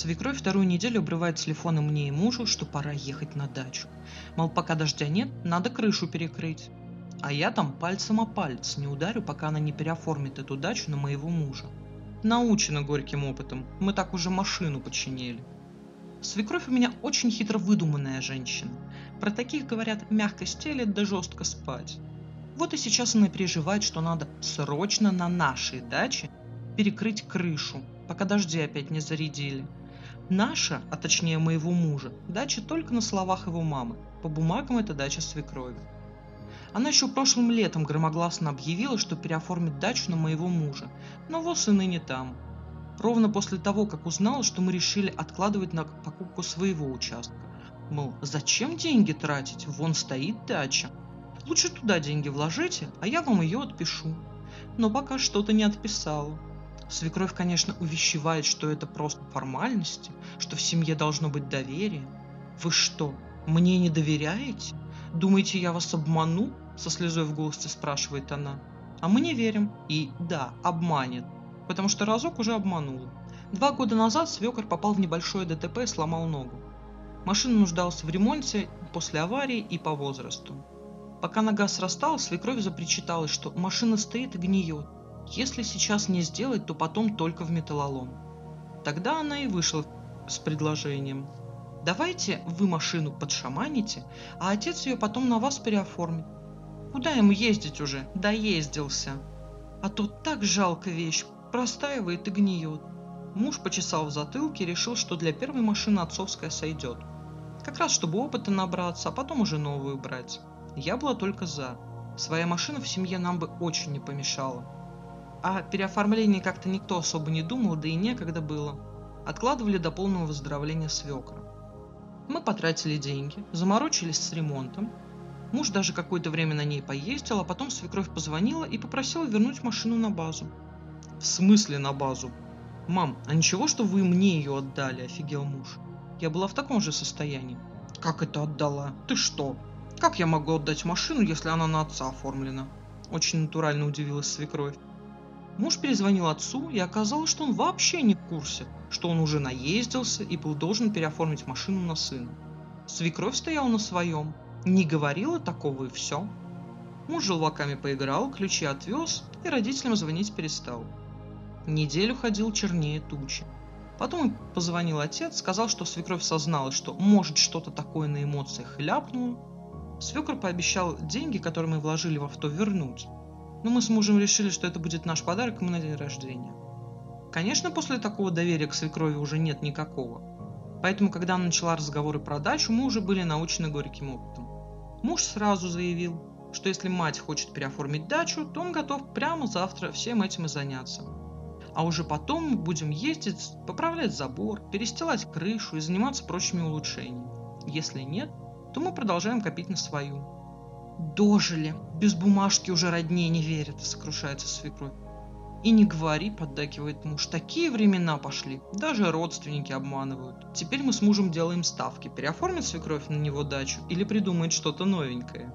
Свекровь вторую неделю обрывает телефоны мне и мужу, что пора ехать на дачу. Мол, пока дождя нет, надо крышу перекрыть. А я там пальцем о палец не ударю, пока она не переоформит эту дачу на моего мужа. Научена горьким опытом, мы так уже машину починили. Свекровь у меня очень хитро выдуманная женщина. Про таких говорят мягко стелет да жестко спать. Вот и сейчас она переживает, что надо срочно на нашей даче перекрыть крышу, пока дожди опять не зарядили. Наша, а точнее моего мужа, дача только на словах его мамы. По бумагам это дача свекрови. Она еще прошлым летом громогласно объявила, что переоформит дачу на моего мужа, но вот и ныне там. Ровно после того, как узнала, что мы решили откладывать на покупку своего участка. Мол, зачем деньги тратить? Вон стоит дача. Лучше туда деньги вложите, а я вам ее отпишу. Но пока что-то не отписала. Свекровь, конечно, увещевает, что это просто формальности, что в семье должно быть доверие. Вы что, мне не доверяете? Думаете, я вас обману? Со слезой в голосе спрашивает она. А мы не верим. И да, обманет. Потому что разок уже обманула. Два года назад свекор попал в небольшое ДТП и сломал ногу. Машина нуждалась в ремонте после аварии и по возрасту. Пока нога срасталась, свекровь запричиталась, что машина стоит и гниет, если сейчас не сделать, то потом только в металлолом. Тогда она и вышла с предложением. Давайте вы машину подшаманите, а отец ее потом на вас переоформит. Куда ему ездить уже? Доездился. А тут так жалко вещь, простаивает и гниет. Муж почесал в затылке и решил, что для первой машины отцовская сойдет. Как раз чтобы опыта набраться, а потом уже новую брать. Я была только за. Своя машина в семье нам бы очень не помешала. О переоформлении как-то никто особо не думал, да и некогда было. Откладывали до полного выздоровления свекра. Мы потратили деньги, заморочились с ремонтом. Муж даже какое-то время на ней поездил, а потом свекровь позвонила и попросила вернуть машину на базу. В смысле на базу? Мам, а ничего, что вы мне ее отдали, офигел муж. Я была в таком же состоянии. Как это отдала? Ты что? Как я могу отдать машину, если она на отца оформлена? Очень натурально удивилась свекровь. Муж перезвонил отцу, и оказалось, что он вообще не в курсе, что он уже наездился и был должен переоформить машину на сына. Свекровь стояла на своем, не говорила такого и все. Муж желваками поиграл, ключи отвез и родителям звонить перестал. Неделю ходил чернее тучи. Потом позвонил отец, сказал, что свекровь созналась, что может что-то такое на эмоциях и ляпнула. Свекр пообещал деньги, которые мы вложили в авто, вернуть. Но мы с мужем решили, что это будет наш подарок ему на день рождения. Конечно, после такого доверия к свекрови уже нет никакого. Поэтому, когда она начала разговоры про дачу, мы уже были научены горьким опытом. Муж сразу заявил, что если мать хочет переоформить дачу, то он готов прямо завтра всем этим и заняться. А уже потом мы будем ездить, поправлять забор, перестилать крышу и заниматься прочими улучшениями. Если нет, то мы продолжаем копить на свою. Дожили. Без бумажки уже роднее не верят, сокрушается свекровь. И не говори, поддакивает муж, такие времена пошли. Даже родственники обманывают. Теперь мы с мужем делаем ставки. Переоформит свекровь на него дачу или придумает что-то новенькое.